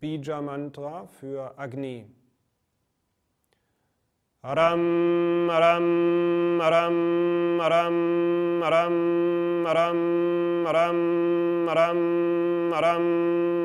Bija-Mantra für Agni. Aram, Aram, Aram, Aram, Aram, Aram, Aram, Aram, Aram,